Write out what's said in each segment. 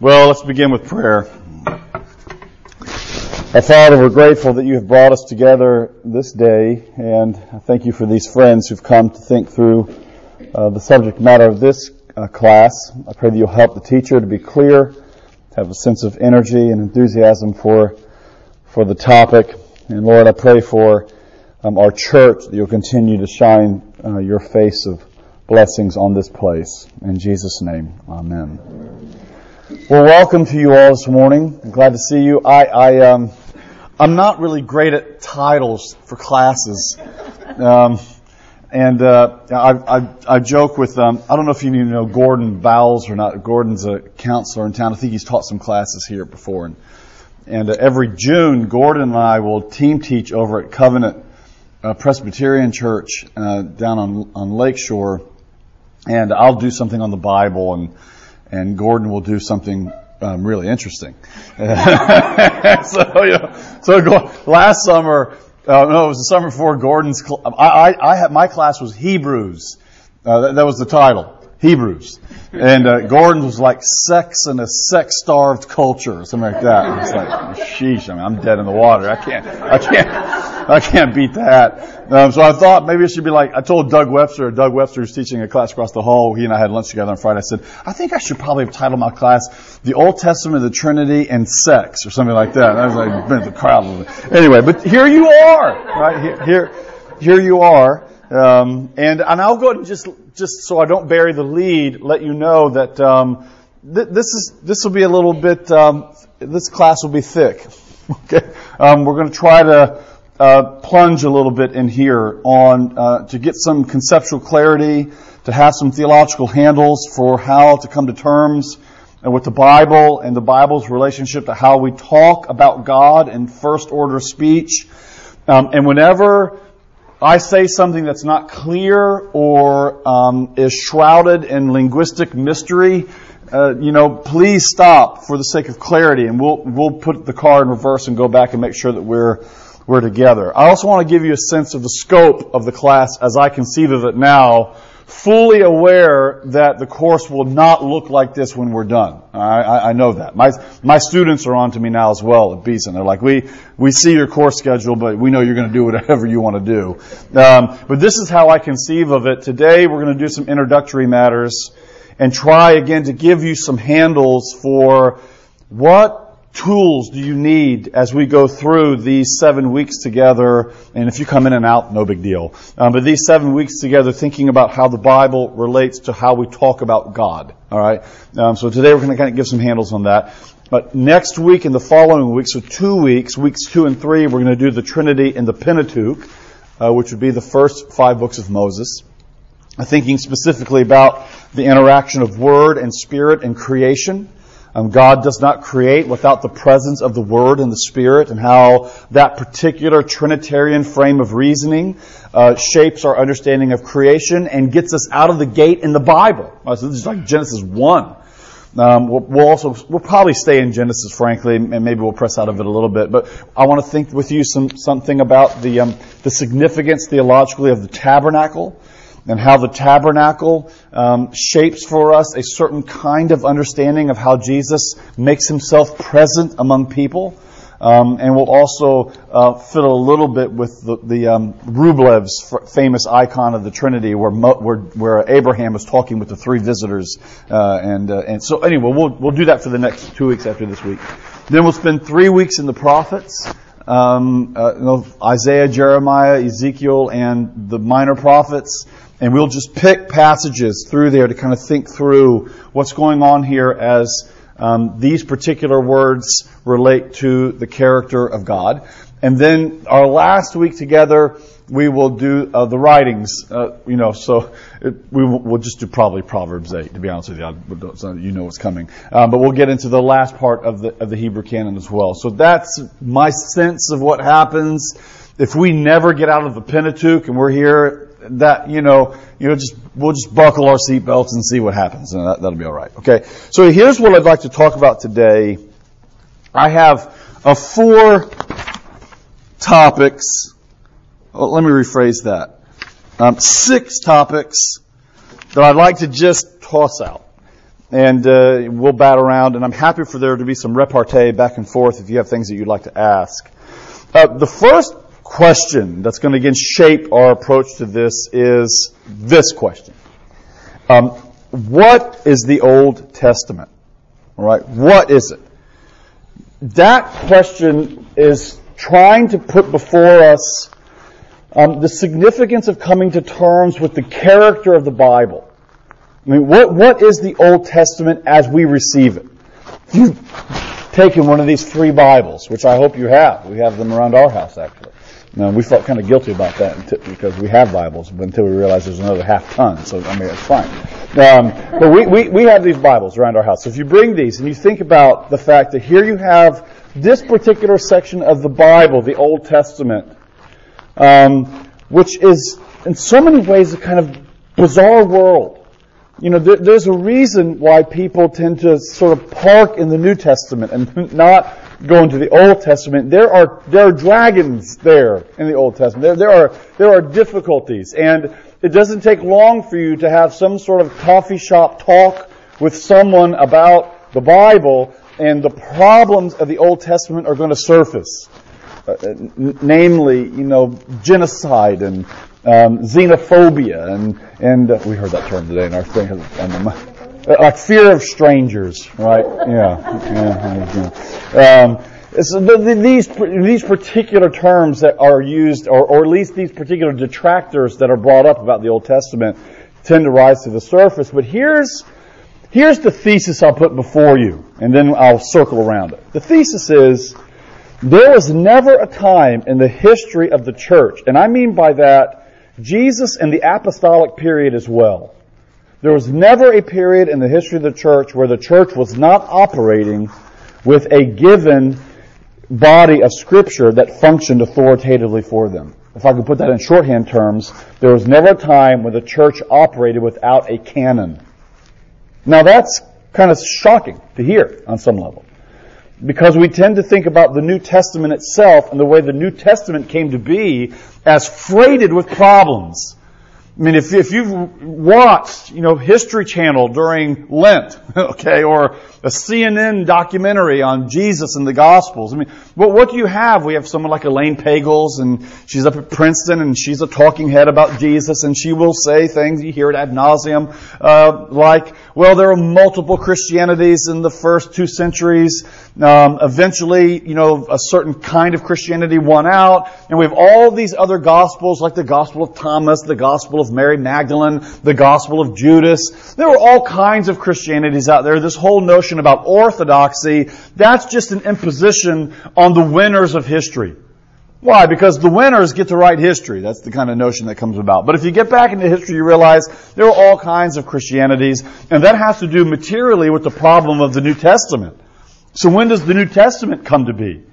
Well, let's begin with prayer. Our Father, we're grateful that you have brought us together this day, and I thank you for these friends who've come to think through uh, the subject matter of this uh, class. I pray that you'll help the teacher to be clear, to have a sense of energy and enthusiasm for for the topic. And Lord, I pray for um, our church that you'll continue to shine uh, your face of blessings on this place. In Jesus' name, Amen. Well, welcome to you all this morning. I'm glad to see you. I, I um, I'm not really great at titles for classes, um, and uh, I, I, I joke with um, I don't know if you need to know Gordon Bowles or not. Gordon's a counselor in town. I think he's taught some classes here before, and and uh, every June, Gordon and I will team teach over at Covenant uh, Presbyterian Church uh, down on on Lakeshore, and I'll do something on the Bible and and Gordon will do something um, really interesting. so, so go, last summer, uh, no, it was the summer before Gordon's. Cl- I, I, I had my class was Hebrews. Uh, that, that, was the title, Hebrews, and uh, Gordon was like sex in a sex-starved culture, or something like that. It's like, sheesh, I mean, I'm dead in the water. I can't, I can't, I can't beat that. Um, so I thought maybe it should be like, I told Doug Webster, Doug Webster who's teaching a class across the hall, he and I had lunch together on Friday, I said, I think I should probably have titled my class, The Old Testament, the Trinity, and Sex, or something like that. And I was like, the crowd. Anyway, but here you are, right? Here, here, here you are. Um, and, and I'll go ahead and just, just so I don't bury the lead, let you know that, um, th- this is, this will be a little bit, um, this class will be thick. Okay? Um, we're going to try to, uh, plunge a little bit in here on uh, to get some conceptual clarity, to have some theological handles for how to come to terms with the Bible and the Bible's relationship to how we talk about God in first order speech. Um, and whenever I say something that's not clear or um, is shrouded in linguistic mystery, uh, you know, please stop for the sake of clarity, and we'll we'll put the car in reverse and go back and make sure that we're we're together. I also want to give you a sense of the scope of the class as I conceive of it now, fully aware that the course will not look like this when we're done. I, I, I know that. My, my students are on to me now as well at Beeson. They're like, we, we see your course schedule, but we know you're going to do whatever you want to do. Um, but this is how I conceive of it. Today we're going to do some introductory matters and try again to give you some handles for what tools do you need as we go through these seven weeks together? And if you come in and out, no big deal. Um, but these seven weeks together, thinking about how the Bible relates to how we talk about God. All right. Um, so today we're going to kind of give some handles on that. But next week and the following week, so two weeks, weeks two and three, we're going to do the Trinity and the Pentateuch, uh, which would be the first five books of Moses. Thinking specifically about the interaction of Word and Spirit and creation. Um, God does not create without the presence of the Word and the Spirit, and how that particular Trinitarian frame of reasoning uh, shapes our understanding of creation and gets us out of the gate in the Bible. Uh, so this is like Genesis one. Um, we'll, we'll, also we'll probably stay in Genesis, frankly, and maybe we'll press out of it a little bit. But I want to think with you some something about the um, the significance theologically of the tabernacle and how the tabernacle um, shapes for us a certain kind of understanding of how Jesus makes himself present among people. Um, and we'll also uh, fiddle a little bit with the, the um, Rublev's f- famous icon of the Trinity, where, Mo- where, where Abraham is talking with the three visitors, uh, and uh, and so anyway, we'll we'll do that for the next two weeks after this week. Then we'll spend three weeks in the prophets, um, uh, Isaiah, Jeremiah, Ezekiel, and the minor prophets. And we'll just pick passages through there to kind of think through what's going on here as um, these particular words relate to the character of God. And then our last week together, we will do uh, the writings. Uh, you know, so it, we will we'll just do probably Proverbs eight. To be honest with you, so you know what's coming. Um, but we'll get into the last part of the of the Hebrew canon as well. So that's my sense of what happens if we never get out of the Pentateuch and we're here that you know you know just we'll just buckle our seatbelts and see what happens and that, that'll be all right. Okay. So here's what i'd like to talk about today. I have a four topics. Well, let me rephrase that. Um, six topics that i'd like to just toss out. And uh, we'll bat around. And I'm happy for there to be some repartee back and forth if you have things that you'd like to ask. Uh, the first question that's going to again shape our approach to this is this question: um, What is the Old Testament? All right, what is it? That question is trying to put before us um, the significance of coming to terms with the character of the Bible. I mean, what, what is the Old Testament as we receive it? You've taken one of these free Bibles, which I hope you have, we have them around our house actually. Now, we felt kind of guilty about that because we have Bibles, but until we realized there's another half ton, so I mean, it's fine. Um, but we, we, we have these Bibles around our house. So if you bring these and you think about the fact that here you have this particular section of the Bible, the Old Testament, um, which is in so many ways a kind of bizarre world you know, there, there's a reason why people tend to sort of park in the New Testament and not go into the Old Testament. There are there are dragons there in the Old Testament. There, there are there are difficulties, and it doesn't take long for you to have some sort of coffee shop talk with someone about the Bible, and the problems of the Old Testament are going to surface. Uh, namely, you know, genocide and um, xenophobia, and and uh, we heard that term today in our thing, um, like fear of strangers, right? Yeah, yeah. Um, so the, these these particular terms that are used, or, or at least these particular detractors that are brought up about the Old Testament, tend to rise to the surface. But here's here's the thesis I'll put before you, and then I'll circle around it. The thesis is there was never a time in the history of the church, and I mean by that Jesus and the apostolic period as well. There was never a period in the history of the church where the church was not operating with a given body of scripture that functioned authoritatively for them. If I could put that in shorthand terms, there was never a time when the church operated without a canon. Now that's kind of shocking to hear on some level because we tend to think about the New Testament itself and the way the New Testament came to be as freighted with problems. I mean, if, if you've watched, you know, History Channel during Lent, okay, or a CNN documentary on Jesus and the Gospels, I mean, what, what do you have? We have someone like Elaine Pagels, and she's up at Princeton, and she's a talking head about Jesus, and she will say things, you hear it ad nauseum, uh, like, well, there are multiple Christianities in the first two centuries. Um, eventually, you know, a certain kind of Christianity won out, and we have all these other Gospels, like the Gospel of Thomas, the Gospel of Mary Magdalene, the Gospel of Judas. There were all kinds of Christianities out there. This whole notion about orthodoxy, that's just an imposition on the winners of history. Why? Because the winners get to write history. That's the kind of notion that comes about. But if you get back into history, you realize there are all kinds of Christianities, and that has to do materially with the problem of the New Testament. So when does the New Testament come to be?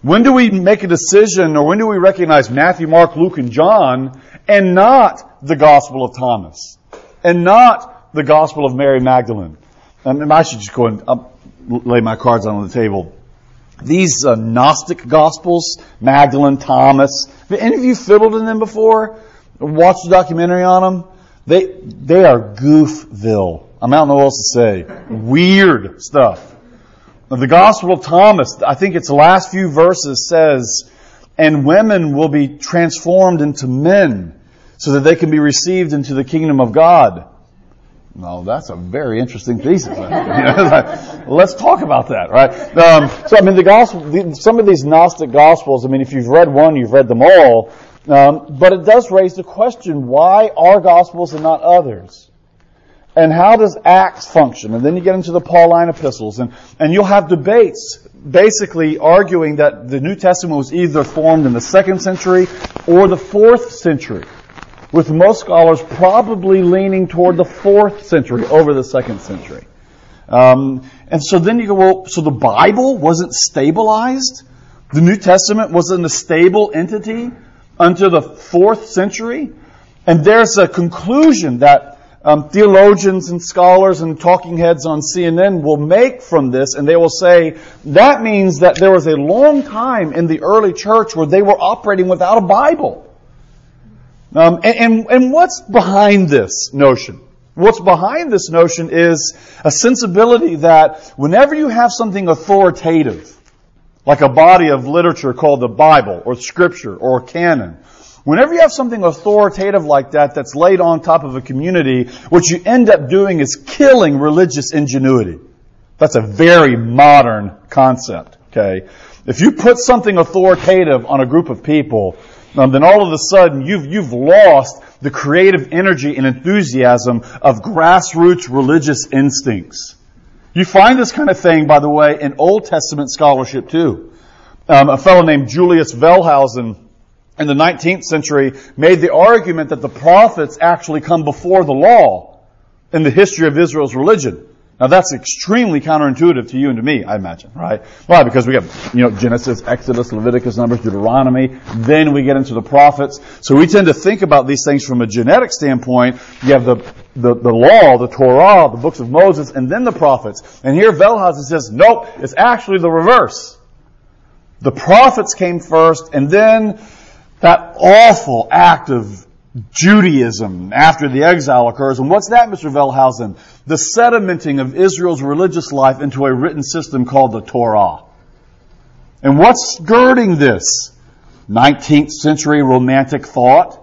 When do we make a decision, or when do we recognize Matthew, Mark, Luke, and John, and not the Gospel of Thomas and not the Gospel of Mary Magdalene. And I should just go and um, lay my cards on the table. These uh, Gnostic Gospels, Magdalene, Thomas, have any of you fiddled in them before? Watched a documentary on them? They, they are goofville. I don't know what else to say. Weird stuff. The Gospel of Thomas, I think its last few verses says, and women will be transformed into men so that they can be received into the kingdom of God. No, that's a very interesting thesis. Let's talk about that, right? Um, so, I mean, the gospel, some of these Gnostic gospels, I mean, if you've read one, you've read them all. Um, but it does raise the question, why are gospels and not others? And how does Acts function? And then you get into the Pauline epistles, and, and you'll have debates basically arguing that the New Testament was either formed in the second century or the fourth century with most scholars probably leaning toward the fourth century over the second century. Um, and so then you go, well, so the Bible wasn't stabilized? The New Testament wasn't a stable entity until the fourth century? And there's a conclusion that um, theologians and scholars and talking heads on CNN will make from this, and they will say that means that there was a long time in the early church where they were operating without a Bible. Um, and, and, and what's behind this notion? What's behind this notion is a sensibility that whenever you have something authoritative, like a body of literature called the Bible or Scripture or canon, whenever you have something authoritative like that that's laid on top of a community, what you end up doing is killing religious ingenuity. That's a very modern concept, okay? If you put something authoritative on a group of people, um, then all of a sudden you've, you've lost the creative energy and enthusiasm of grassroots religious instincts. You find this kind of thing, by the way, in Old Testament scholarship too. Um, a fellow named Julius Wellhausen in the 19th century made the argument that the prophets actually come before the law in the history of Israel's religion. Now that's extremely counterintuitive to you and to me, I imagine, right? Why? Because we have, you know, Genesis, Exodus, Leviticus, Numbers, Deuteronomy, then we get into the prophets. So we tend to think about these things from a genetic standpoint. You have the, the, the law, the Torah, the books of Moses, and then the prophets. And here Wellhausen says, nope, it's actually the reverse. The prophets came first, and then that awful act of Judaism after the exile occurs. And what's that, Mr. Wellhausen? The sedimenting of Israel's religious life into a written system called the Torah. And what's girding this? 19th century romantic thought,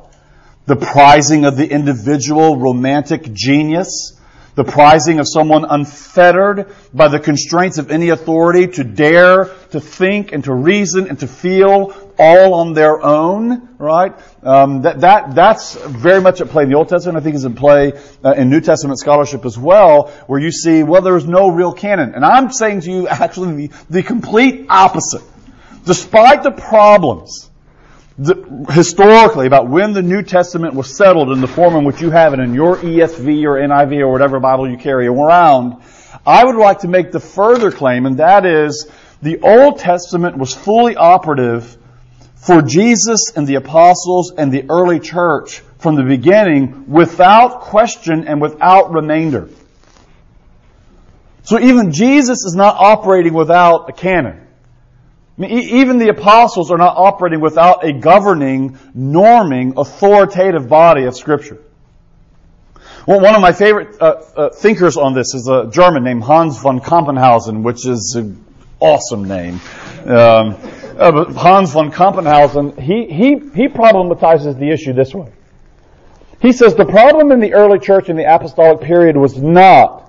the prizing of the individual romantic genius, the prizing of someone unfettered by the constraints of any authority to dare to think and to reason and to feel all on their own, right? Um, that, that, that's very much at play in the Old Testament. I think is in play uh, in New Testament scholarship as well, where you see, well, there's no real canon. And I'm saying to you actually the, the complete opposite. Despite the problems the, historically about when the New Testament was settled in the form in which you have it in your ESV or NIV or whatever Bible you carry around, I would like to make the further claim, and that is the Old Testament was fully operative for Jesus and the apostles and the early church from the beginning without question and without remainder. So even Jesus is not operating without a canon I mean, even the apostles are not operating without a governing, norming, authoritative body of Scripture. Well, one of my favorite uh, uh, thinkers on this is a German named Hans von Campenhausen, which is an awesome name. Um, uh, Hans von Campenhausen, he, he, he problematizes the issue this way. He says the problem in the early church in the apostolic period was not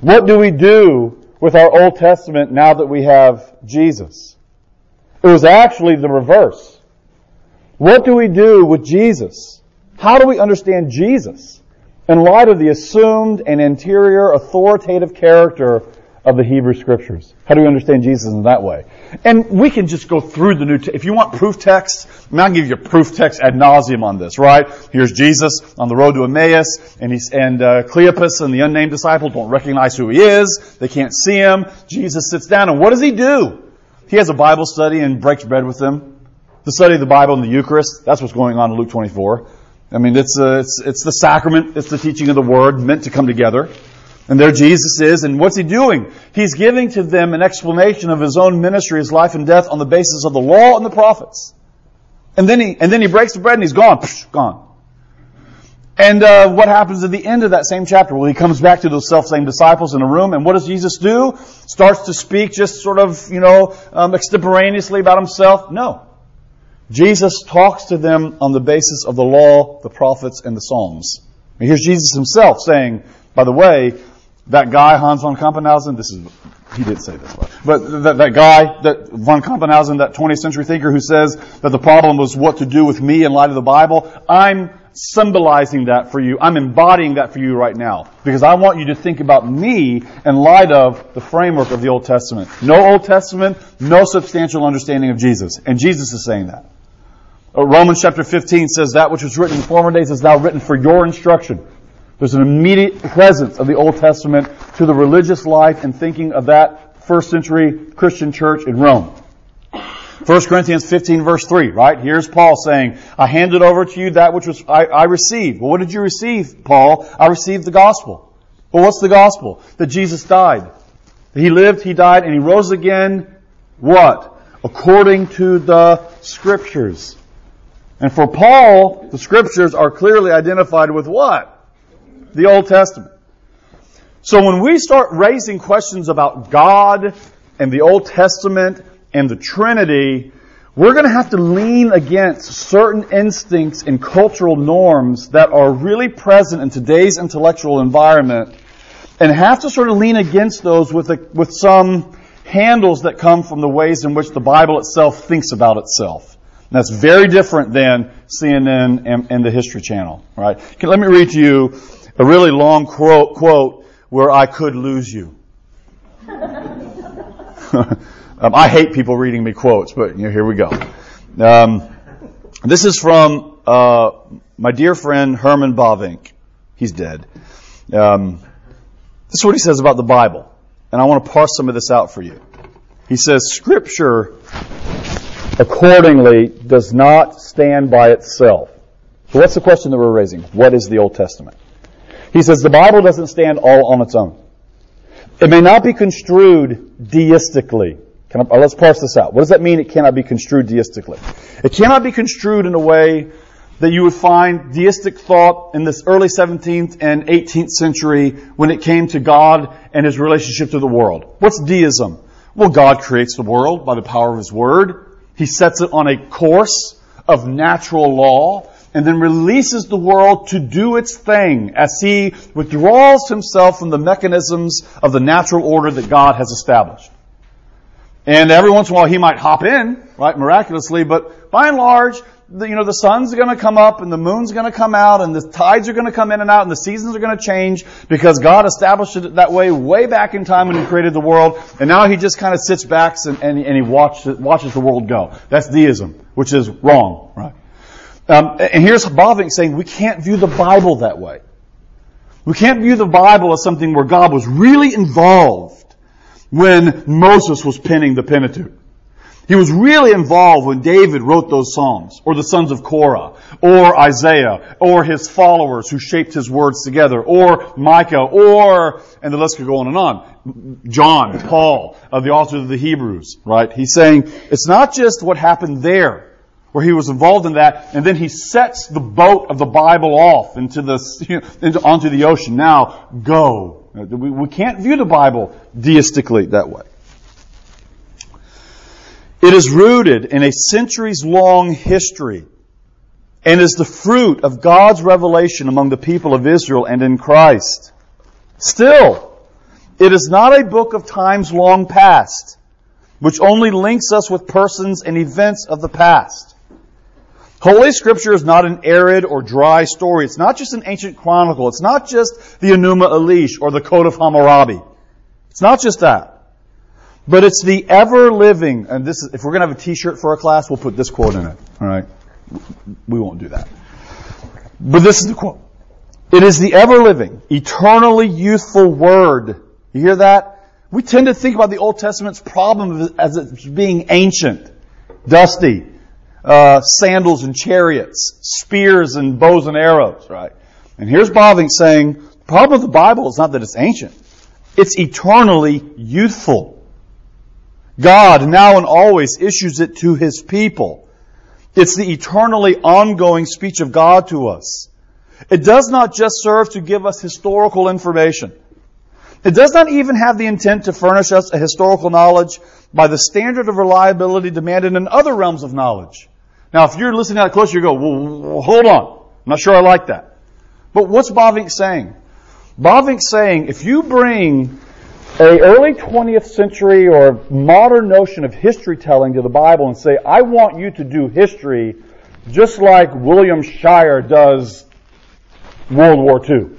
what do we do with our Old Testament now that we have Jesus? It was actually the reverse. What do we do with Jesus? How do we understand Jesus in light of the assumed and interior authoritative character of the Hebrew Scriptures? How do we understand Jesus in that way? And we can just go through the New. Te- if you want proof text, I mean, I'll give you proof text ad nauseum on this. Right? Here's Jesus on the road to Emmaus, and he's and uh, Cleopas and the unnamed disciple don't recognize who he is. They can't see him. Jesus sits down, and what does he do? He has a Bible study and breaks bread with them. The study of the Bible and the Eucharist, that's what's going on in Luke 24. I mean, it's, uh, it's, it's the sacrament, it's the teaching of the Word meant to come together. And there Jesus is, and what's he doing? He's giving to them an explanation of his own ministry, his life and death on the basis of the law and the prophets. And then he, and then he breaks the bread and he's gone, psh, gone. And uh, what happens at the end of that same chapter? Well, he comes back to those self-same disciples in a room, and what does Jesus do? Starts to speak just sort of, you know, um, extemporaneously about himself? No. Jesus talks to them on the basis of the law, the prophets, and the Psalms. And here's Jesus himself saying, by the way, that guy, Hans von Campenhausen, this is, he didn't say this, but that, that guy, that von Campenhausen, that 20th century thinker who says that the problem was what to do with me in light of the Bible, I'm symbolizing that for you. I'm embodying that for you right now. Because I want you to think about me in light of the framework of the Old Testament. No Old Testament, no substantial understanding of Jesus. And Jesus is saying that. Uh, Romans chapter 15 says that which was written in former days is now written for your instruction. There's an immediate presence of the Old Testament to the religious life and thinking of that first century Christian church in Rome. 1 Corinthians 15 verse 3, right? Here's Paul saying, I handed over to you that which was I, I received. Well, what did you receive, Paul? I received the gospel. Well, what's the gospel? That Jesus died. That He lived, He died, and He rose again. What? According to the Scriptures. And for Paul, the Scriptures are clearly identified with what? The Old Testament. So when we start raising questions about God and the Old Testament and the Trinity, we're going to have to lean against certain instincts and cultural norms that are really present in today's intellectual environment and have to sort of lean against those with, a, with some handles that come from the ways in which the Bible itself thinks about itself. And that's very different than CNN and, and the History Channel, right? Let me read to you a really long quote, quote where I could lose you. Um, I hate people reading me quotes, but you know, here we go. Um, this is from uh, my dear friend Herman Bavinck. He's dead. Um, this is what he says about the Bible, and I want to parse some of this out for you. He says, Scripture, accordingly, does not stand by itself. So what's the question that we're raising? What is the Old Testament? He says the Bible doesn't stand all on its own. It may not be construed deistically. I, uh, let's parse this out. What does that mean it cannot be construed deistically? It cannot be construed in a way that you would find deistic thought in this early 17th and 18th century when it came to God and his relationship to the world. What's deism? Well, God creates the world by the power of his word. He sets it on a course of natural law and then releases the world to do its thing as he withdraws himself from the mechanisms of the natural order that God has established. And every once in a while he might hop in, right, miraculously, but by and large, you know, the sun's going to come up and the moon's going to come out and the tides are going to come in and out and the seasons are going to change because God established it that way way back in time when He created the world. And now He just kind of sits back and, and, and He watches, watches the world go. That's deism, which is wrong, right? Um, and here's Bavinck saying we can't view the Bible that way. We can't view the Bible as something where God was really involved when Moses was penning the Pentateuch. He was really involved when David wrote those Psalms, or the sons of Korah, or Isaiah, or his followers who shaped his words together, or Micah, or, and the list could go on and on. John, Paul, of the author of the Hebrews, right? He's saying it's not just what happened there, where he was involved in that, and then he sets the boat of the Bible off into the, into, onto the ocean. Now, go. We, we can't view the Bible deistically that way. It is rooted in a centuries long history and is the fruit of God's revelation among the people of Israel and in Christ. Still, it is not a book of times long past, which only links us with persons and events of the past. Holy Scripture is not an arid or dry story. It's not just an ancient chronicle. It's not just the Enuma Elish or the Code of Hammurabi. It's not just that. But it's the ever living, and this is, if we're going to have a t-shirt for our class, we'll put this quote in it. Alright? We won't do that. But this is the quote. It is the ever living, eternally youthful word. You hear that? We tend to think about the Old Testament's problem as it being ancient, dusty, uh, sandals and chariots, spears and bows and arrows, right? And here's Bavinck saying, the problem of the Bible is not that it's ancient. It's eternally youthful. God now and always issues it to His people. It's the eternally ongoing speech of God to us. It does not just serve to give us historical information. It does not even have the intent to furnish us a historical knowledge by the standard of reliability demanded in other realms of knowledge. Now, if you're listening that close, you go, well, hold on. I'm not sure I like that. But what's Bavinck saying? Bavinck's saying if you bring a early 20th century or modern notion of history telling to the Bible and say, I want you to do history just like William Shirer does World War II.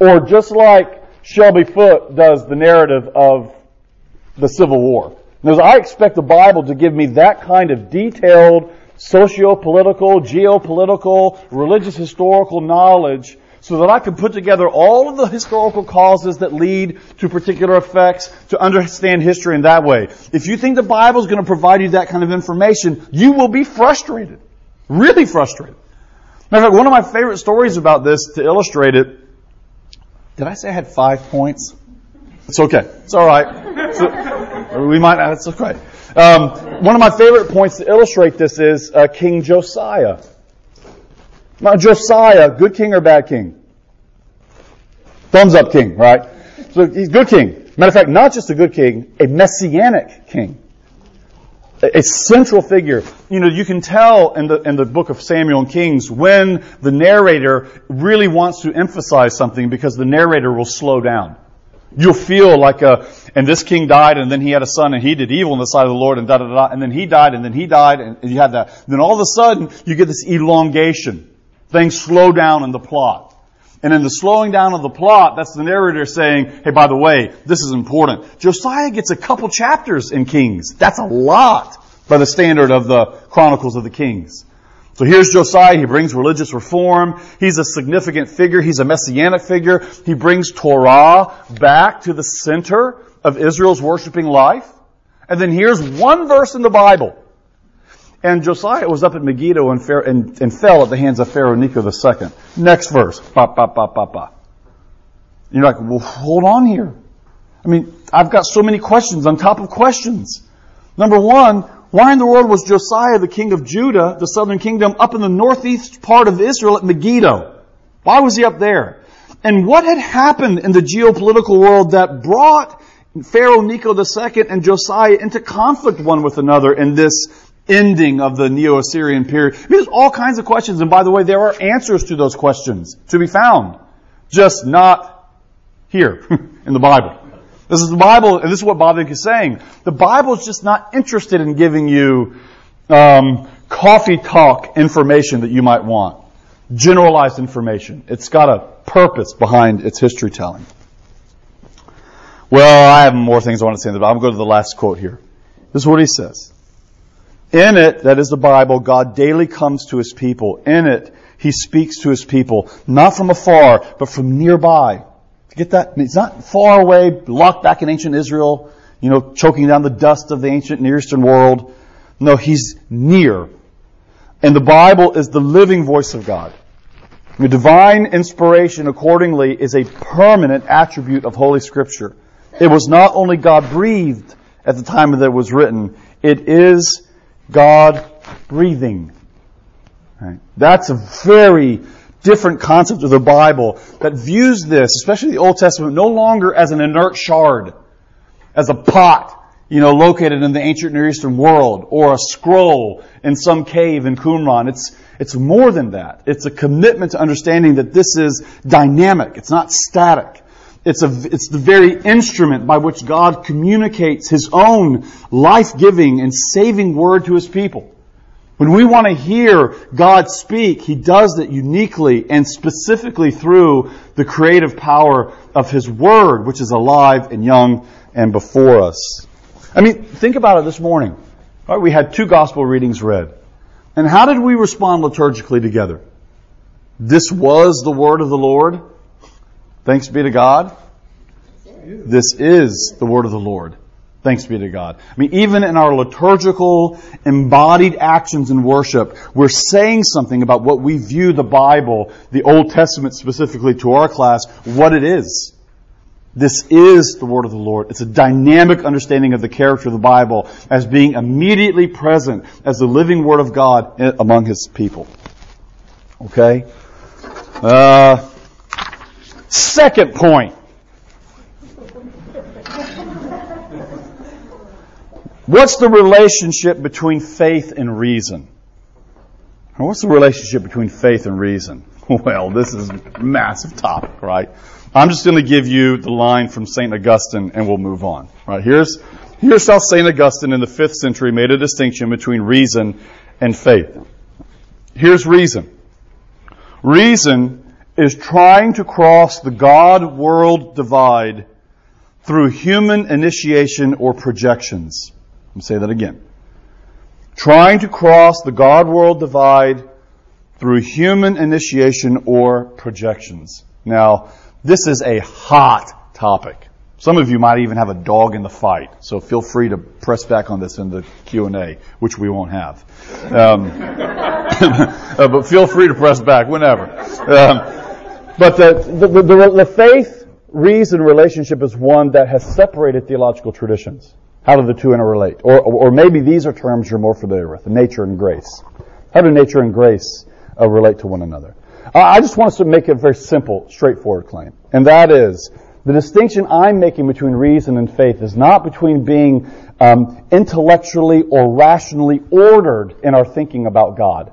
Or just like Shelby Foote does the narrative of the Civil War. Because I expect the Bible to give me that kind of detailed socio-political, geopolitical, religious historical knowledge so that I can put together all of the historical causes that lead to particular effects to understand history in that way. If you think the Bible is going to provide you that kind of information, you will be frustrated. Really frustrated. Matter of fact, one of my favorite stories about this to illustrate it, did I say I had five points? It's okay. It's alright. So, we might, that's okay. Um, one of my favorite points to illustrate this is uh, King Josiah. Now, Josiah, good king or bad king? Thumbs up king, right? So he's good king. Matter of fact, not just a good king, a messianic king. A central figure. You know, you can tell in the, in the book of Samuel and Kings when the narrator really wants to emphasize something because the narrator will slow down. You'll feel like a, and this king died and then he had a son and he did evil in the sight of the Lord and da da da, and then he died and then he died and you had that. Then all of a sudden you get this elongation. Things slow down in the plot. And in the slowing down of the plot, that's the narrator saying, hey, by the way, this is important. Josiah gets a couple chapters in Kings. That's a lot by the standard of the Chronicles of the Kings. So here's Josiah. He brings religious reform. He's a significant figure. He's a messianic figure. He brings Torah back to the center of Israel's worshiping life. And then here's one verse in the Bible. And Josiah was up at Megiddo and, and, and fell at the hands of Pharaoh Necho II. Next verse. Ba, ba, ba, ba, ba. You're like, well, hold on here. I mean, I've got so many questions on top of questions. Number one, why in the world was Josiah, the king of Judah, the southern kingdom, up in the northeast part of Israel at Megiddo? Why was he up there? And what had happened in the geopolitical world that brought Pharaoh Necho II and Josiah into conflict one with another in this ending of the Neo-Assyrian period? There's all kinds of questions, and by the way, there are answers to those questions to be found. Just not here in the Bible. This is the Bible, and this is what Bavinck is saying. The Bible is just not interested in giving you um, coffee talk information that you might want, generalized information. It's got a purpose behind its history telling. Well, I have more things I want to say in the Bible. I'm going to go to the last quote here. This is what he says. In it, that is the Bible, God daily comes to his people. In it, he speaks to his people, not from afar, but from nearby. Get that? It's not far away, locked back in ancient Israel, you know, choking down the dust of the ancient Near Eastern world. No, he's near. And the Bible is the living voice of God. The divine inspiration, accordingly, is a permanent attribute of Holy Scripture. It was not only God breathed at the time that it was written, it is God breathing. Right? That's a very different concept of the Bible that views this, especially the Old Testament, no longer as an inert shard, as a pot, you know, located in the ancient Near Eastern world, or a scroll in some cave in Qumran. It's, it's more than that. It's a commitment to understanding that this is dynamic. It's not static. It's, a, it's the very instrument by which God communicates His own life-giving and saving word to His people. When we want to hear God speak, He does that uniquely and specifically through the creative power of His Word, which is alive and young and before us. I mean, think about it this morning. Right? We had two gospel readings read. And how did we respond liturgically together? This was the word of the Lord. Thanks be to God. This is the word of the Lord. Thanks be to God. I mean, even in our liturgical, embodied actions in worship, we're saying something about what we view the Bible, the Old Testament specifically to our class, what it is. This is the word of the Lord. It's a dynamic understanding of the character of the Bible as being immediately present as the living word of God among his people. Okay? Uh, second point. What's the relationship between faith and reason? What's the relationship between faith and reason? Well, this is a massive topic, right? I'm just going to give you the line from St. Augustine and we'll move on. Right? Here's, here's how St. Augustine in the 5th century made a distinction between reason and faith. Here's reason. Reason is trying to cross the God-world divide through human initiation or projections. Let me say that again. Trying to cross the God-world divide through human initiation or projections. Now, this is a hot topic. Some of you might even have a dog in the fight, so feel free to press back on this in the Q&A, which we won't have. Um, uh, but feel free to press back whenever. Um, but the, the, the, the faith reason relationship is one that has separated theological traditions. How do the two interrelate? Or, or maybe these are terms you're more familiar with, nature and grace. How do nature and grace uh, relate to one another? Uh, I just want us to make a very simple, straightforward claim. And that is, the distinction I'm making between reason and faith is not between being um, intellectually or rationally ordered in our thinking about God.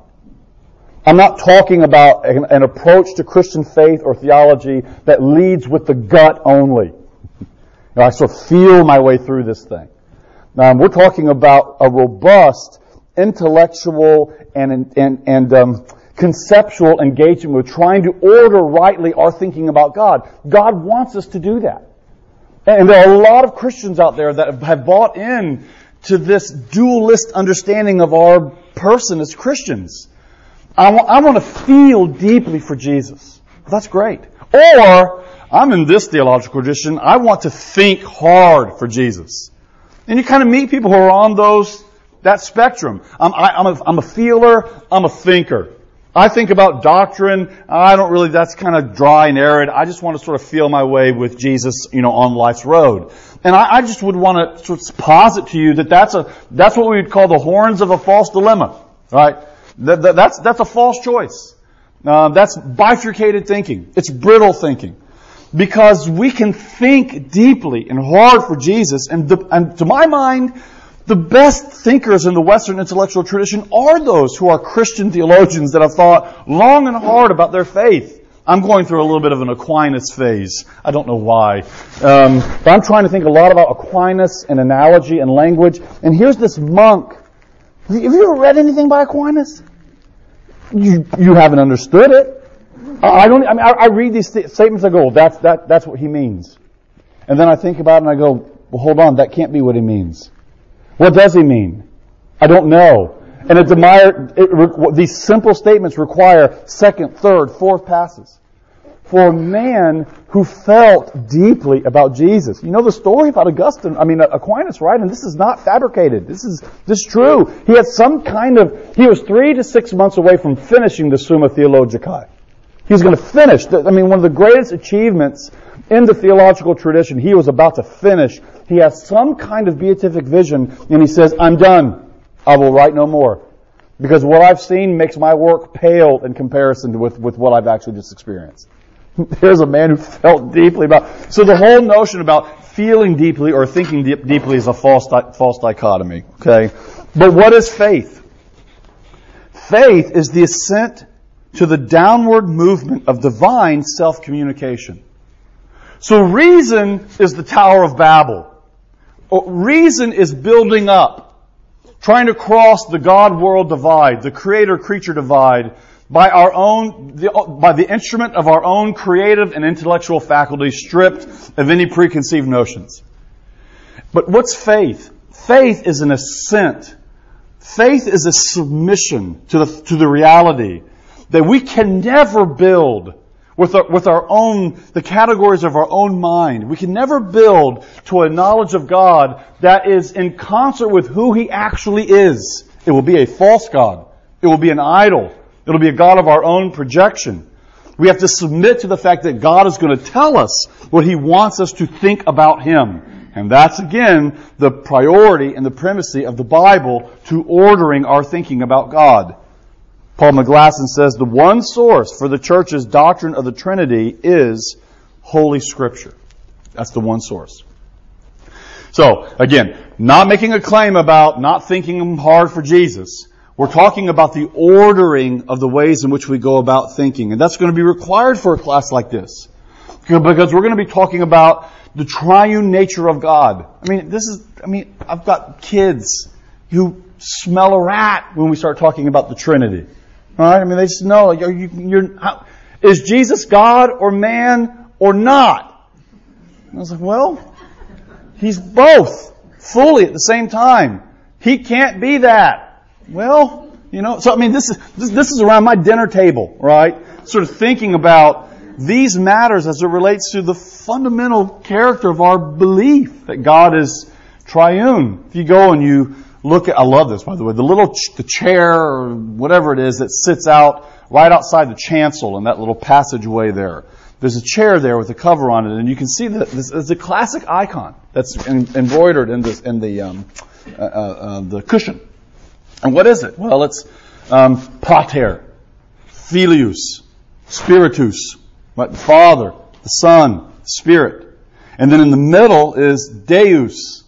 I'm not talking about an, an approach to Christian faith or theology that leads with the gut only. You know, I sort of feel my way through this thing. Um, we're talking about a robust intellectual and, and, and um, conceptual engagement with trying to order rightly our thinking about God. God wants us to do that. And there are a lot of Christians out there that have bought in to this dualist understanding of our person as Christians. I want, I want to feel deeply for Jesus. That's great. Or, I'm in this theological tradition, I want to think hard for Jesus. And you kind of meet people who are on those, that spectrum. I'm, I, am a, I'm a feeler, I'm a thinker. I think about doctrine. I don't really, that's kind of dry and arid. I just want to sort of feel my way with Jesus, you know, on life's road. And I, I just would want to sort of posit to you that that's a, that's what we would call the horns of a false dilemma, right? That, that, that's, that's a false choice. Uh, that's bifurcated thinking. It's brittle thinking. Because we can think deeply and hard for Jesus, and, the, and to my mind, the best thinkers in the Western intellectual tradition are those who are Christian theologians that have thought long and hard about their faith. I'm going through a little bit of an Aquinas phase. I don't know why. Um, but I'm trying to think a lot about Aquinas and analogy and language. And here's this monk. Have you ever read anything by Aquinas? You, you haven't understood it. I don't, I mean, I, I read these th- statements, I go, well, that's, that, that's what he means. And then I think about it and I go, well, hold on, that can't be what he means. What does he mean? I don't know. And it, it, these simple statements require second, third, fourth passes. For a man who felt deeply about Jesus. You know the story about Augustine, I mean Aquinas, right? And this is not fabricated. This is, this is true. He had some kind of, he was three to six months away from finishing the Summa Theologicae. He was going to finish. I mean, one of the greatest achievements in the theological tradition, he was about to finish he has some kind of beatific vision and he says, I'm done. I will write no more. Because what I've seen makes my work pale in comparison with, with what I've actually just experienced. There's a man who felt deeply about. So the whole notion about feeling deeply or thinking deep, deeply is a false false dichotomy. Okay, but what is faith? Faith is the assent to the downward movement of divine self communication. So reason is the Tower of Babel. Reason is building up, trying to cross the God-world divide, the creator-creature divide, by our own, by the instrument of our own creative and intellectual faculties stripped of any preconceived notions. But what's faith? Faith is an assent. Faith is a submission to the, to the reality that we can never build with our, with our own, the categories of our own mind. We can never build to a knowledge of God that is in concert with who He actually is. It will be a false God. It will be an idol. It'll be a God of our own projection. We have to submit to the fact that God is going to tell us what He wants us to think about Him. And that's again the priority and the primacy of the Bible to ordering our thinking about God. Paul McGlasson says the one source for the church's doctrine of the Trinity is Holy Scripture. That's the one source. So, again, not making a claim about not thinking hard for Jesus. We're talking about the ordering of the ways in which we go about thinking. And that's going to be required for a class like this. Because we're going to be talking about the triune nature of God. I mean, this is, I mean, I've got kids who smell a rat when we start talking about the Trinity. Right? I mean, they just know, you're, you're, how, is Jesus God or man or not? And I was like, well, he's both fully at the same time. He can't be that. Well, you know, so I mean, this is, this, this is around my dinner table, right? Sort of thinking about these matters as it relates to the fundamental character of our belief that God is triune. If you go and you look at, I love this by the way, the little, ch- the chair or whatever it is that sits out right outside the chancel in that little passageway there. There's a chair there with a cover on it, and you can see that this is a classic icon that's in, embroidered in, this, in the um, uh, uh, uh, the cushion. And what is it? Well, it's um, pater, filius, spiritus, right? The Father, the Son, Spirit. And then in the middle is Deus,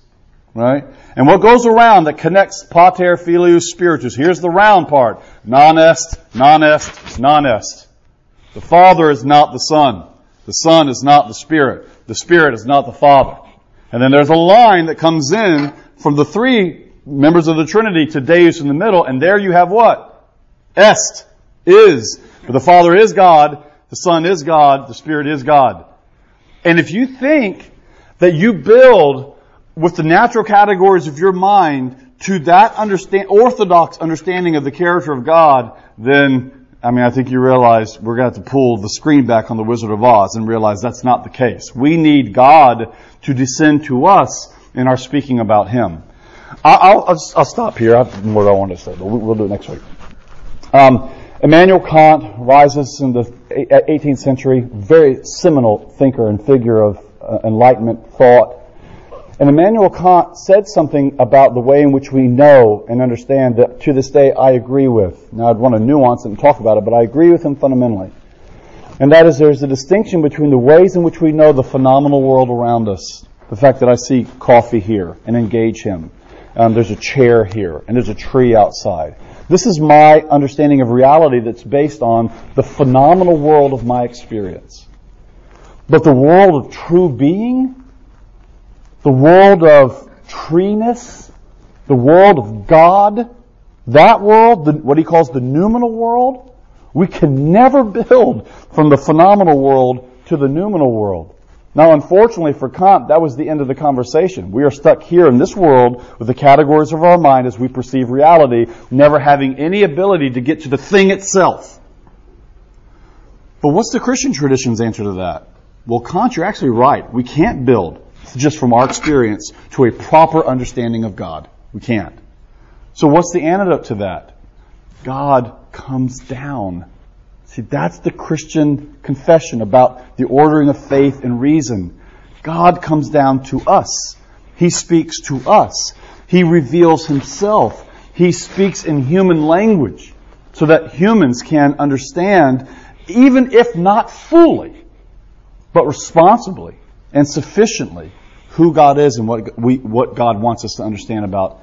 right? And what goes around that connects pater, filius, spiritus? Here's the round part. Non est, non est, non est. The Father is not the Son. The Son is not the Spirit. The Spirit is not the Father. And then there's a line that comes in from the three members of the Trinity to Deus in the middle, and there you have what? Est, is. For the Father is God, the Son is God, the Spirit is God. And if you think that you build with the natural categories of your mind to that understand, orthodox understanding of the character of God, then, I mean, I think you realize we're going to have to pull the screen back on the Wizard of Oz and realize that's not the case. We need God to descend to us in our speaking about Him. I'll, I'll, I'll stop here. I have more I want to say, but we'll do it next week. Um, Immanuel Kant rises in the 18th century, very seminal thinker and figure of uh, Enlightenment thought. And Immanuel Kant said something about the way in which we know and understand that to this day I agree with. Now I'd want to nuance it and talk about it, but I agree with him fundamentally. And that is there's a distinction between the ways in which we know the phenomenal world around us. The fact that I see coffee here and engage him. Um, there's a chair here and there's a tree outside. This is my understanding of reality that's based on the phenomenal world of my experience. But the world of true being, the world of treeness, the world of God, that world, the, what he calls the noumenal world, we can never build from the phenomenal world to the noumenal world. Now, unfortunately for Kant, that was the end of the conversation. We are stuck here in this world with the categories of our mind as we perceive reality, never having any ability to get to the thing itself. But what's the Christian tradition's answer to that? Well, Kant, you're actually right. We can't build just from our experience to a proper understanding of God. We can't. So what's the antidote to that? God comes down See, that's the Christian confession about the ordering of faith and reason. God comes down to us. He speaks to us. He reveals himself. He speaks in human language so that humans can understand, even if not fully, but responsibly and sufficiently, who God is and what, we, what God wants us to understand about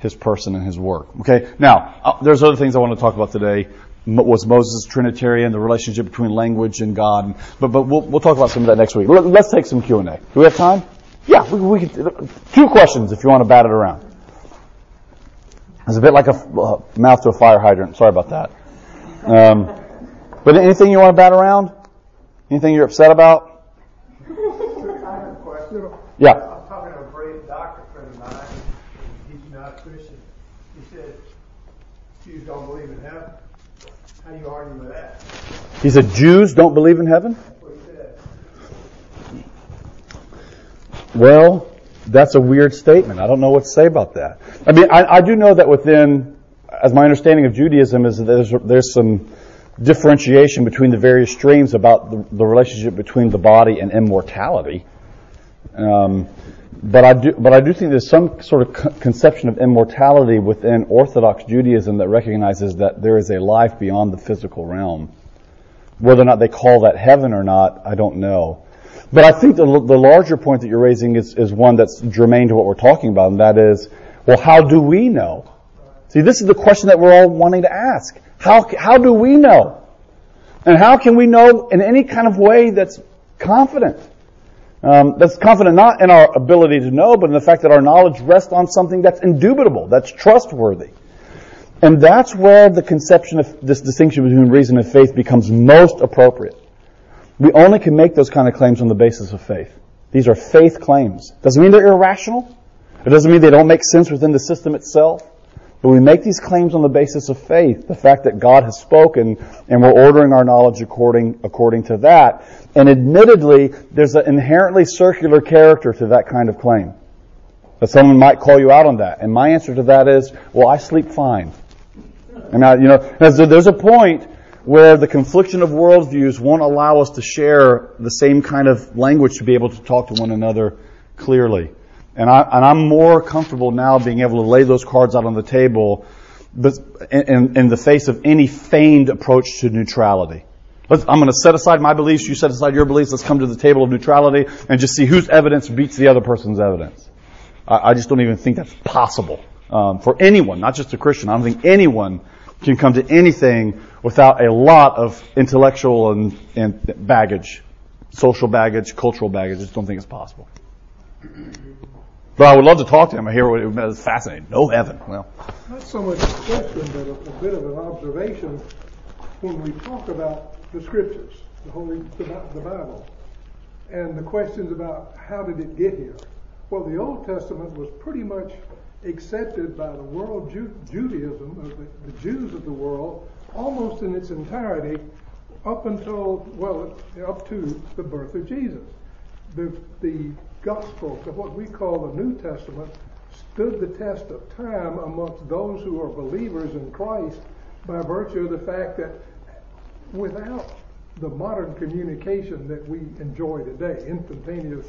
His person and His work. Okay? Now, uh, there's other things I want to talk about today was Moses Trinitarian, the relationship between language and God. But, but we'll, we'll talk about some of that next week. Let, us take some Q&A. Do we have time? Yeah, we, we can, two questions if you want to bat it around. It's a bit like a uh, mouth to a fire hydrant. Sorry about that. Um, but anything you want to bat around? Anything you're upset about? Yeah. I'm talking to a great doctor friend of mine. He's not Christian. He said, Jews don't believe in heaven. How do you argue with that? He said, Jews don't believe in heaven? Well, that's a weird statement. I don't know what to say about that. I mean, I, I do know that within, as my understanding of Judaism is that there's, there's some differentiation between the various streams about the, the relationship between the body and immortality. Um, but I do, but I do think there's some sort of conception of immortality within Orthodox Judaism that recognizes that there is a life beyond the physical realm. Whether or not they call that heaven or not, I don't know. But I think the, the larger point that you're raising is, is one that's germane to what we're talking about, and that is, well, how do we know? See, this is the question that we're all wanting to ask. How, how do we know? And how can we know in any kind of way that's confident? Um, that's confident not in our ability to know, but in the fact that our knowledge rests on something that's indubitable, that's trustworthy. And that's where the conception of this distinction between reason and faith becomes most appropriate. We only can make those kind of claims on the basis of faith. These are faith claims. Doesn't mean they're irrational. It doesn't mean they don't make sense within the system itself. But we make these claims on the basis of faith, the fact that God has spoken and we're ordering our knowledge according, according to that. And admittedly, there's an inherently circular character to that kind of claim. That someone might call you out on that. And my answer to that is, well, I sleep fine. And I, you know, there's a point where the confliction of worldviews won't allow us to share the same kind of language to be able to talk to one another clearly. And, I, am more comfortable now being able to lay those cards out on the table in, in, in the face of any feigned approach to neutrality. Let's, I'm going to set aside my beliefs, you set aside your beliefs, let's come to the table of neutrality and just see whose evidence beats the other person's evidence. I, I just don't even think that's possible um, for anyone, not just a Christian. I don't think anyone can come to anything without a lot of intellectual and, and baggage, social baggage, cultural baggage. I just don't think it's possible. But I would love to talk to him. I hear what it was fascinating. No heaven. Well, Not so much a question, but a, a bit of an observation when we talk about the scriptures, the Holy, the, the Bible, and the questions about how did it get here. Well, the Old Testament was pretty much accepted by the world Ju- Judaism, of the, the Jews of the world, almost in its entirety, up until well, up to the birth of Jesus. The the gospel, what we call the New Testament, stood the test of time amongst those who are believers in Christ by virtue of the fact that without the modern communication that we enjoy today, instantaneous,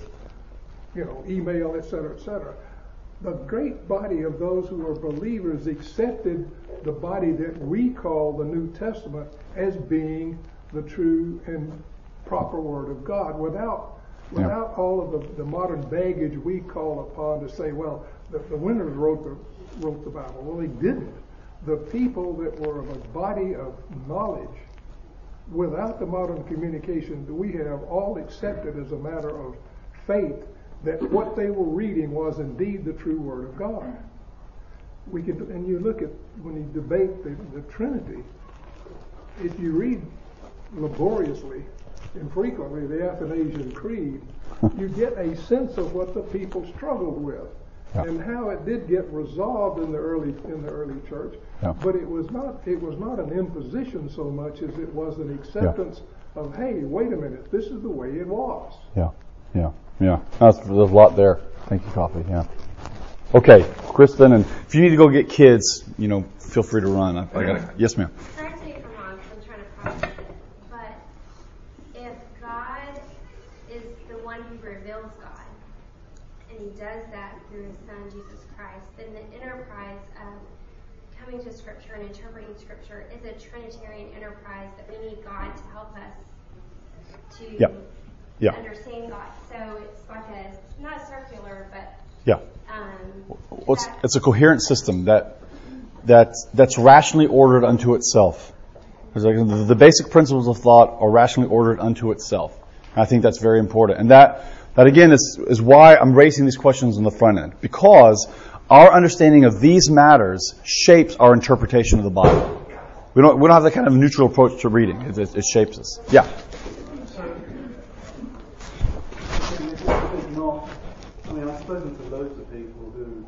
you know, email, et cetera, et cetera, the great body of those who are believers accepted the body that we call the New Testament as being the true and proper Word of God without. Without all of the, modern baggage we call upon to say, well, the, Winters wrote the Bible. Well, they didn't. The people that were of a body of knowledge, without the modern communication that we have, all accepted as a matter of faith that what they were reading was indeed the true Word of God. And you look at when you debate the Trinity, if you read laboriously and frequently the Athanasian Creed, you get a sense of what the people struggled with Yeah. and how it did get resolved in the early in the early church. Yeah. But it was not it was not an imposition so much as it was an acceptance of hey, wait a minute, this is the way it was. yeah, yeah, yeah. That's, there's a lot there. Thank you, Coffee. Yeah. Okay, Kristen, and if you need to go get kids, you know, feel free to run. I, I got. Yes, ma'am. Correct me if I'm wrong, 'cause I'm trying to process it. But if God is the one who reveals God, and He does that through His Son Jesus Christ, then the enterprise of coming to Scripture and interpreting Scripture is a Trinitarian enterprise that we need God to help us to Yeah. Yeah. understand God. So it's like a not circular, but Yeah. um, Well, it's, it's a coherent system that that's that's rationally ordered unto itself. The, the basic principles of thought are rationally ordered unto itself. I think that's very important, and that that again is is why I'm raising these questions on the front end because our understanding of these matters shapes our interpretation of the Bible. We don't we don't have that kind of neutral approach to reading. It, it, it shapes us. Yeah. Not, I mean, I've spoken to loads of people who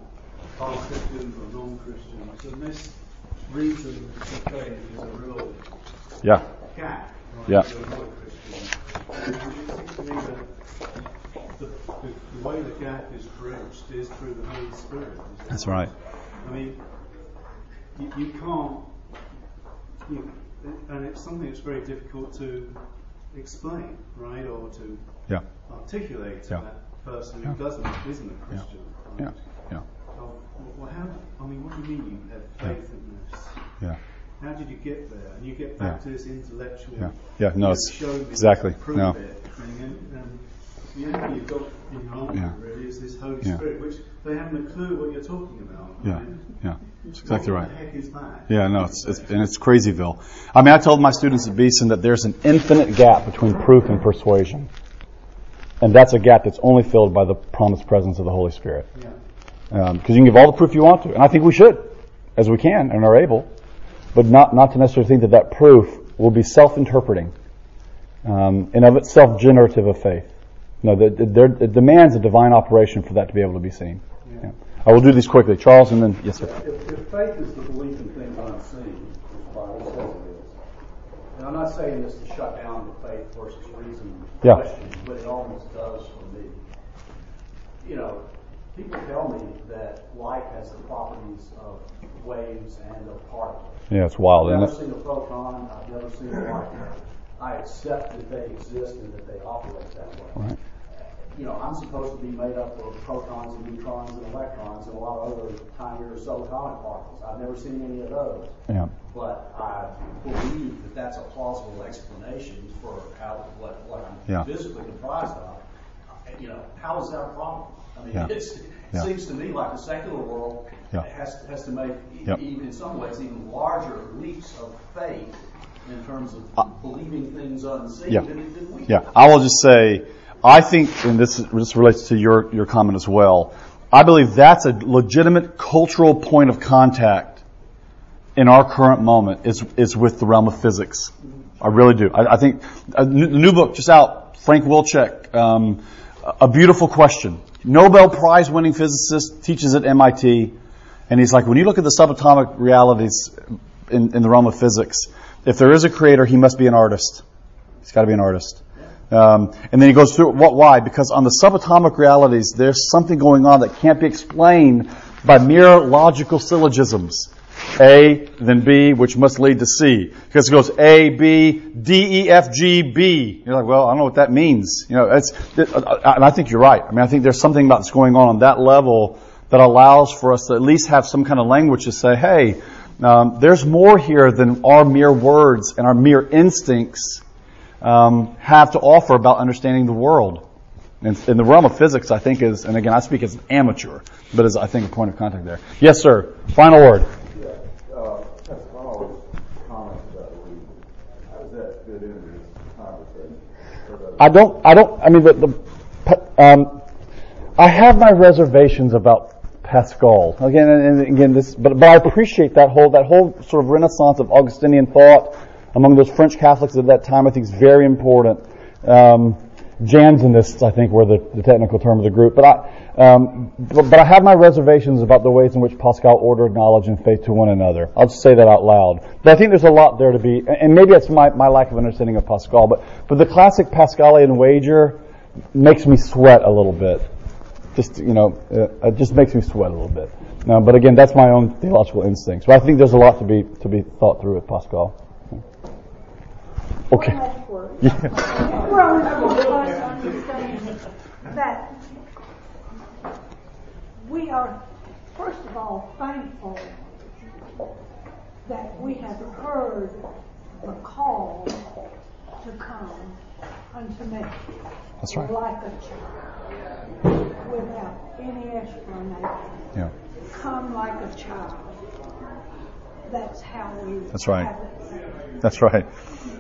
are Christians or non-Christians, and this reason for faith is a real Yeah. gap. Right? Yeah. If you're not a Christian. And it seems to me that the, the, the way the gap is bridged is through the Holy Spirit. That's right. I mean, you, you can't, you, and it's something that's very difficult to explain, right, or to Yeah. articulate to Yeah. that person who Yeah. doesn't, isn't a Christian. Yeah. Yeah. Oh, well, how, I mean, what do you mean you had faith in this? Yeah. How did you get there? And you get back to this intellectual, Yeah. Yeah. No. It's exactly. prove No. it. And, and the only you've got in your armour Yeah. really is this Holy Yeah. Spirit, which they haven't a clue what you're talking about. Yeah. right? Yeah. That's exactly what right. the heck is that? Yeah, no, it's, it's and it's crazyville. I mean, I told my students at Beeson that there's an infinite gap between proof and persuasion, and that's a gap that's only filled by the promised presence of the Holy Spirit. Yeah. Because you can give all the proof you want to, and I think we should, as we can and are able, but not not to necessarily think that that proof will be self-interpreting um, and of itself generative of faith. No, the, the, it demands a divine operation for that to be able to be seen. Yeah. I will do these quickly, Charles, and then yes, sir. If, if faith is the belief in things unseen, which the Bible says it is, and I'm not saying this to shut down the faith versus reason Yeah. question, but it almost does for me. You know, people tell me that light has the properties of waves and of particles. Yeah, it's wild, I've isn't never seen a photon, I've never seen a light. I accept that they exist and that they operate that way. Right. You know, I'm supposed to be made up of protons and neutrons and electrons and a lot of other tinier subatomic particles. I've never seen any of those. Yeah. But I believe that that's a plausible explanation for how what, what I'm Yeah. physically comprised of. You know, how is that a problem? I mean, Yeah. it's, it Yeah. seems to me like the secular world has has to make Yep. even in some ways even larger leaps of faith in terms of Uh, believing things unseen Yeah. than, than we. Yeah, I will just say, I think, and this this relates to your your comment as well. I believe that's a legitimate cultural point of contact in our current moment is is with the realm of physics. I really do. I, I think a new, book just out, Frank Wilczek, um, a beautiful question. Nobel Prize winning physicist teaches at MIT, and he's like, when you look at the subatomic realities in, in the realm of physics, if there is a creator, he must be an artist. He's got to be an artist. Um, and then he goes through what why because on the subatomic realities there's something going on that can't be explained by mere logical syllogisms. A, then B, which must lead to C. Because it goes A, B, D, E, F, G, B. You're like, well, I don't know what that means. You know, it's, and I think you're right. I mean, I think there's something that's going on on that level that allows for us to at least have some kind of language to say, hey, um, there's more here than our mere words and our mere instincts um, have to offer about understanding the world. And in the realm of physics, I think is, and again, I speak as an amateur, but as I think a point of contact there. Yes, sir. Final word. Yeah, uh, Pascal's comments about reading, how does that fit into this conversation? I don't, I don't, I mean, the, the um, I have my reservations about Pascal. Again, and, and again, this, but, but I appreciate that whole, that whole sort of renaissance of Augustinian thought among those French Catholics at that time, I think is very important. Um, Jansenists, I think, were the, the technical term of the group. But I, um, but, but I have my reservations about the ways in which Pascal ordered knowledge and faith to one another. I'll just say that out loud. But I think there's a lot there to be, and maybe it's my, my lack of understanding of Pascal, but, but the classic Pascalian wager makes me sweat a little bit. Just, you know, uh, it just makes me sweat a little bit. Uh, but again, that's my own theological instincts. But I think there's a lot to be, to be thought through with Pascal. Okay. Yeah. Well, it's because understand that we are, first of all, thankful that we have heard the call to come unto me. That's right. Like a child, without any explanation. Yeah. Come like a child. That's how we. That's right. That's right.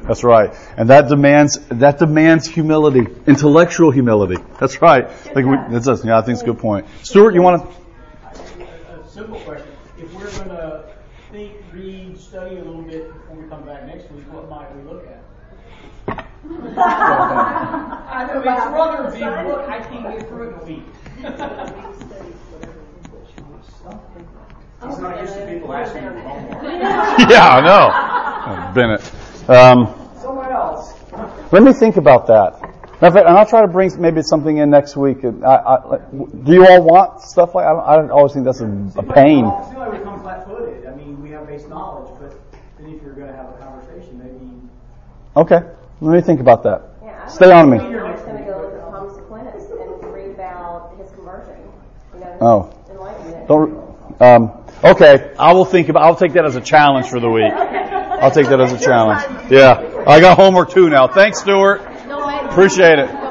That's right. And that demands that demands humility, intellectual humility. That's right. Like we, that's us. Yeah, I think it's a good point. Stuart, you want to? A simple question. If we're going to think, read, study a little bit before we come back next week, what might we look at? I know it's rather a big book. I can't get through it in a week. He's not used to people asking him homework. Yeah, I know. Bavinck. Um, Someone else. let me think about that. Matter fact, and I'll try to bring maybe something in next week. I, I, do you all want stuff like? I, don't, I don't always think that's a, a pain. I feel like we come flat-footed. I mean, we have base knowledge, but then if you're going to have a conversation, maybe Okay, let me think about that. Yeah, Stay on me. I was going to go look Thomas Aquinas and read about his conversion. You know, his Oh. enlightenment. Don't. Um, okay, I will think about. I'll take that as a challenge for the week. I'll take that as a challenge. Yeah, I got homework too now. Thanks, Stuart. Appreciate it.